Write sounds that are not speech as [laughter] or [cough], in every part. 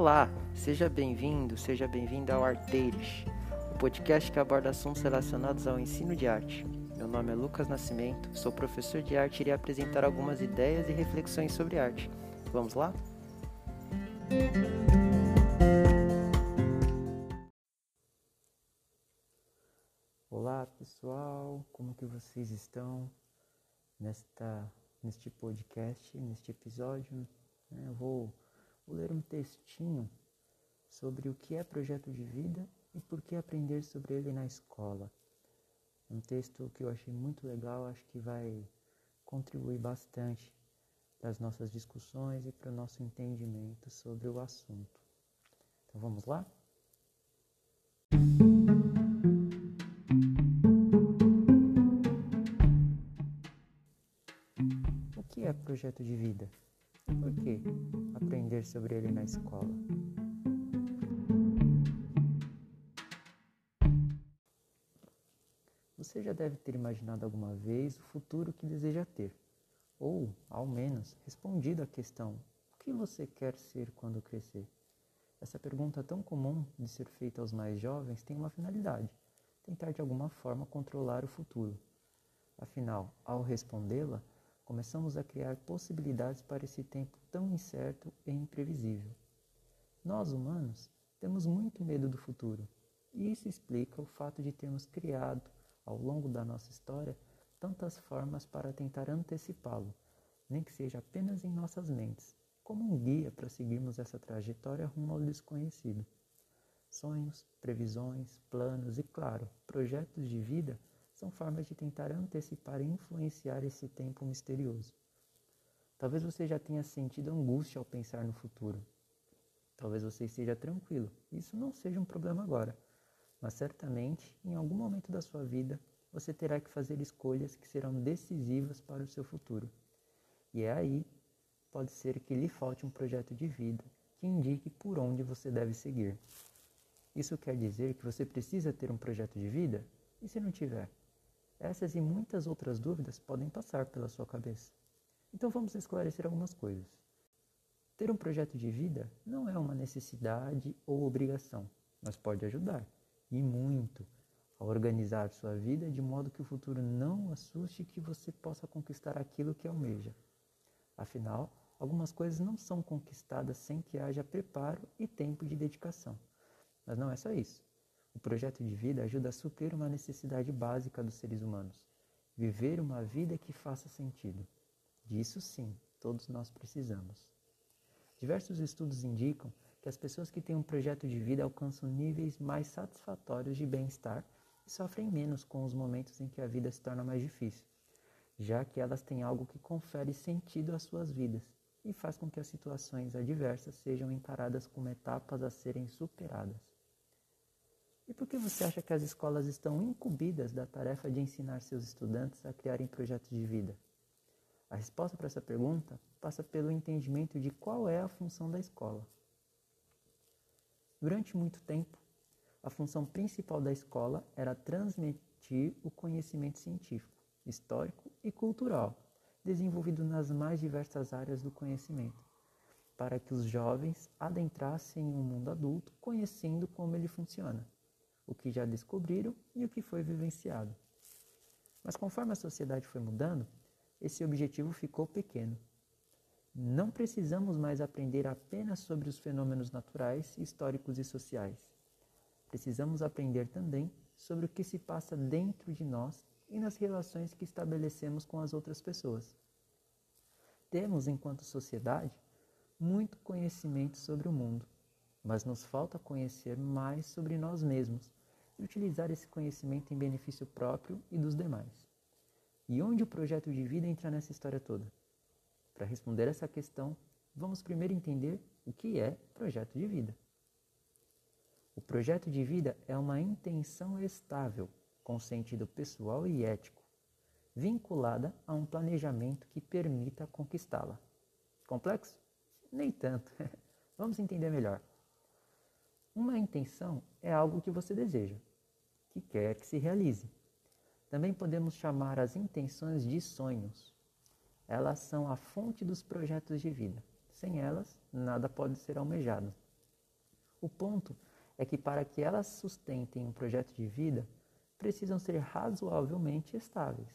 Olá, seja bem-vindo, seja bem-vinda ao Arteiros, o podcast que aborda assuntos relacionados ao ensino de arte. Meu nome é Lucas Nascimento, sou professor de arte e irei apresentar algumas ideias e reflexões sobre arte. Vamos lá? Olá pessoal, como que vocês estão nesta neste podcast, neste episódio? Eu vou, vou ler um textinho sobre o que é projeto de vida e por que aprender sobre ele na escola. Um texto que eu achei muito legal, acho que vai contribuir bastante para as nossas discussões e para o nosso entendimento sobre o assunto. Então vamos lá? O que é projeto de vida? Por que aprender sobre ele na escola? Você já deve ter imaginado alguma vez o futuro que deseja ter, ou, ao menos, respondido à questão: o que você quer ser quando crescer? Essa pergunta tão comum de ser feita aos mais jovens tem uma finalidade: tentar de alguma forma controlar o futuro. Afinal, ao respondê-la, começamos a criar possibilidades para esse tempo tão incerto e imprevisível. Nós, humanos, temos muito medo do futuro, e isso explica o fato de termos criado, ao longo da nossa história, tantas formas para tentar antecipá-lo, nem que seja apenas em nossas mentes, como um guia para seguirmos essa trajetória rumo ao desconhecido. Sonhos, previsões, planos e, claro, projetos de vida são formas de tentar antecipar e influenciar esse tempo misterioso. Talvez você já tenha sentido angústia ao pensar no futuro. Talvez você esteja tranquilo, isso não seja um problema agora, mas certamente, em algum momento da sua vida, você terá que fazer escolhas que serão decisivas para o seu futuro. E é aí pode ser que lhe falte um projeto de vida que indique por onde você deve seguir. Isso quer dizer que você precisa ter um projeto de vida? E se não tiver? Essas e muitas outras dúvidas podem passar pela sua cabeça. Então vamos esclarecer algumas coisas. Ter um projeto de vida não é uma necessidade ou obrigação, mas pode ajudar, e muito, a organizar sua vida de modo que o futuro não assuste que você possa conquistar aquilo que almeja. Afinal, algumas coisas não são conquistadas sem que haja preparo e tempo de dedicação. Mas não é só isso. O projeto de vida ajuda a suprir uma necessidade básica dos seres humanos: viver uma vida que faça sentido. Disso sim, todos nós precisamos. Diversos estudos indicam que as pessoas que têm um projeto de vida alcançam níveis mais satisfatórios de bem-estar e sofrem menos com os momentos em que a vida se torna mais difícil, já que elas têm algo que confere sentido às suas vidas e faz com que as situações adversas sejam encaradas como etapas a serem superadas. E por que você acha que as escolas estão incumbidas da tarefa de ensinar seus estudantes a criarem projetos de vida? A resposta para essa pergunta passa pelo entendimento de qual é a função da escola. Durante muito tempo, a função principal da escola era transmitir o conhecimento científico, histórico e cultural, desenvolvido nas mais diversas áreas do conhecimento, para que os jovens adentrassem o um mundo adulto conhecendo como ele funciona o que já descobriram e o que foi vivenciado. Mas conforme a sociedade foi mudando, esse objetivo ficou pequeno. Não precisamos mais aprender apenas sobre os fenômenos naturais, históricos e sociais. Precisamos aprender também sobre o que se passa dentro de nós e nas relações que estabelecemos com as outras pessoas. Temos, enquanto sociedade, muito conhecimento sobre o mundo, mas nos falta conhecer mais sobre nós mesmos e utilizar esse conhecimento em benefício próprio e dos demais. E onde o projeto de vida entra nessa história toda? Para responder essa questão, vamos primeiro entender o que é projeto de vida. O projeto de vida é uma intenção estável, com sentido pessoal e ético, vinculada a um planejamento que permita conquistá-la. Complexo? Nem tanto. [laughs] Vamos entender melhor. Uma intenção é algo que você deseja, que quer que se realize. Também podemos chamar as intenções de sonhos. Elas são a fonte dos projetos de vida. Sem elas, nada pode ser almejado. O ponto é que para que elas sustentem um projeto de vida, precisam ser razoavelmente estáveis.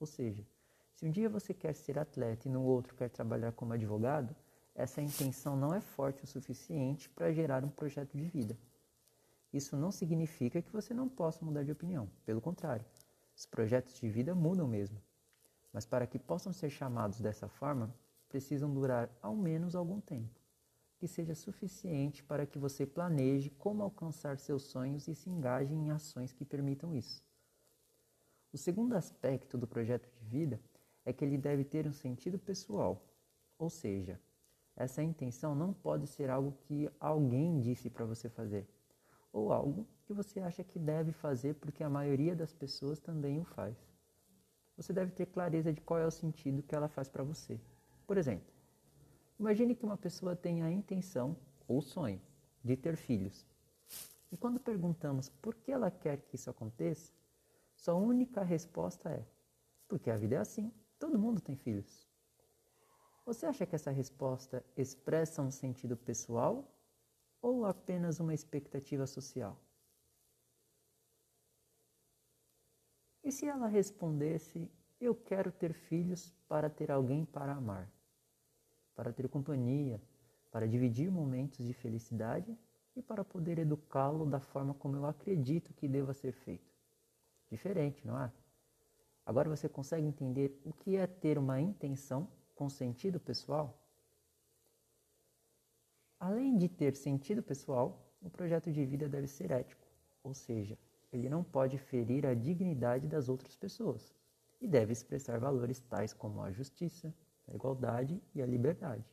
Ou seja, se um dia você quer ser atleta e no outro quer trabalhar como advogado, essa intenção não é forte o suficiente para gerar um projeto de vida. Isso não significa que você não possa mudar de opinião. Pelo contrário, os projetos de vida mudam mesmo. Mas para que possam ser chamados dessa forma, precisam durar ao menos algum tempo, que seja suficiente para que você planeje como alcançar seus sonhos e se engaje em ações que permitam isso. O segundo aspecto do projeto de vida é que ele deve ter um sentido pessoal, ou seja, essa intenção não pode ser algo que alguém disse para você fazer, ou algo que você acha que deve fazer porque a maioria das pessoas também o faz. Você deve ter clareza de qual é o sentido que ela faz para você. Por exemplo, imagine que uma pessoa tenha a intenção ou sonho de ter filhos. E quando perguntamos por que ela quer que isso aconteça, sua única resposta é: porque a vida é assim. Todo mundo tem filhos. Você acha que essa resposta expressa um sentido pessoal ou apenas uma expectativa social? E se ela respondesse: Eu quero ter filhos para ter alguém para amar, para ter companhia, para dividir momentos de felicidade e para poder educá-lo da forma como eu acredito que deva ser feito? Diferente, não é? Agora você consegue entender o que é ter uma intenção com sentido pessoal? Além de ter sentido pessoal, o projeto de vida deve ser ético, ou seja, ele não pode ferir a dignidade das outras pessoas e deve expressar valores tais como a justiça, a igualdade e a liberdade.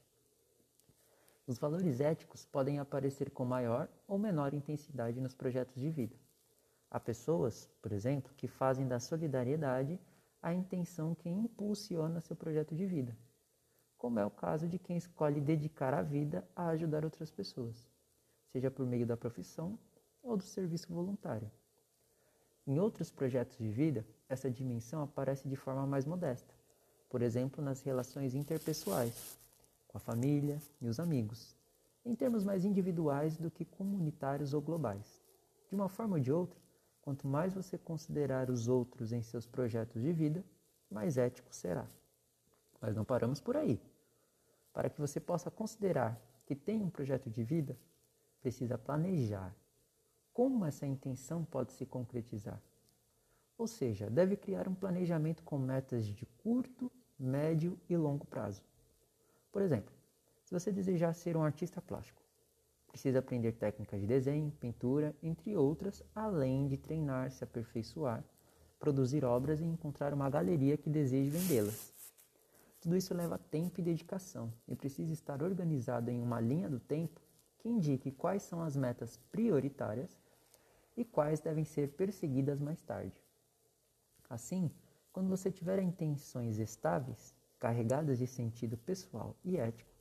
Os valores éticos podem aparecer com maior ou menor intensidade nos projetos de vida. Há pessoas, por exemplo, que fazem da solidariedade a intenção que impulsiona seu projeto de vida, como é o caso de quem escolhe dedicar a vida a ajudar outras pessoas, seja por meio da profissão ou do serviço voluntário. Em outros projetos de vida, essa dimensão aparece de forma mais modesta, por exemplo, nas relações interpessoais, com a família e os amigos, em termos mais individuais do que comunitários ou globais. De uma forma ou de outra, Quanto mais você considerar os outros em seus projetos de vida, mais ético será. Mas não paramos por aí. Para que você possa considerar que tem um projeto de vida, precisa planejar como essa intenção pode se concretizar. Ou seja, deve criar um planejamento com metas de curto, médio e longo prazo. Por exemplo, se você desejar ser um artista plástico, Precisa aprender técnicas de desenho, pintura, entre outras, além de treinar, se aperfeiçoar, produzir obras e encontrar uma galeria que deseje vendê-las. Tudo isso leva tempo e dedicação e precisa estar organizado em uma linha do tempo que indique quais são as metas prioritárias e quais devem ser perseguidas mais tarde. Assim, quando você tiver intenções estáveis, carregadas de sentido pessoal e ético,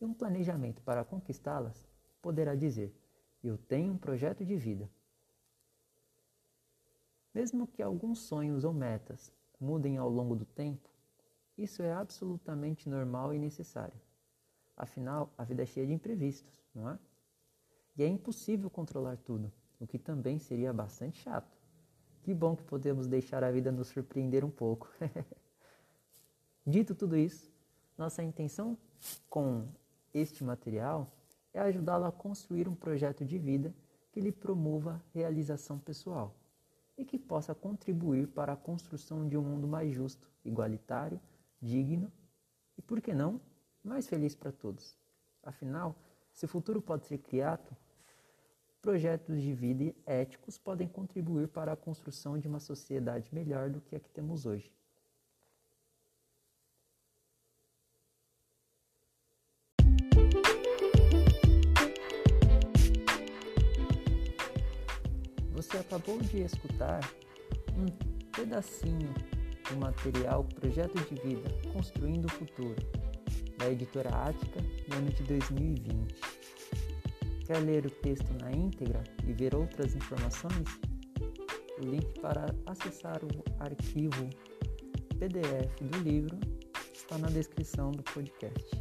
e um planejamento para conquistá-las, poderá dizer: Eu tenho um projeto de vida. Mesmo que alguns sonhos ou metas mudem ao longo do tempo, isso é absolutamente normal e necessário. Afinal, a vida é cheia de imprevistos, não é? E é impossível controlar tudo, o que também seria bastante chato. Que bom que podemos deixar a vida nos surpreender um pouco. [laughs] Dito tudo isso, nossa intenção com este material é ajudá-lo a construir um projeto de vida que lhe promova realização pessoal e que possa contribuir para a construção de um mundo mais justo, igualitário, digno e, por que não, mais feliz para todos. Afinal, se o futuro pode ser criado, projetos de vida éticos podem contribuir para a construção de uma sociedade melhor do que a que temos hoje. Você acabou de escutar um pedacinho material Projeto de Vida Construindo o Futuro, da editora Ática, no ano de 2020. Quer ler o texto na íntegra e ver outras informações? O link para acessar o arquivo PDF do livro está na descrição do podcast.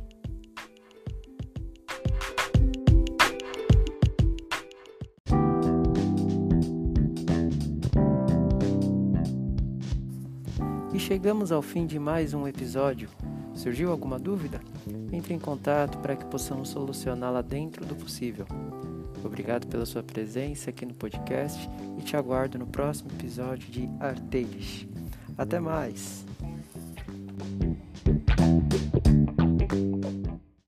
Chegamos ao fim de mais um episódio. Surgiu alguma dúvida? Entre em contato para que possamos solucioná-la dentro do possível. Obrigado pela sua presença aqui no podcast e te aguardo no próximo episódio de Arteiros. Até mais!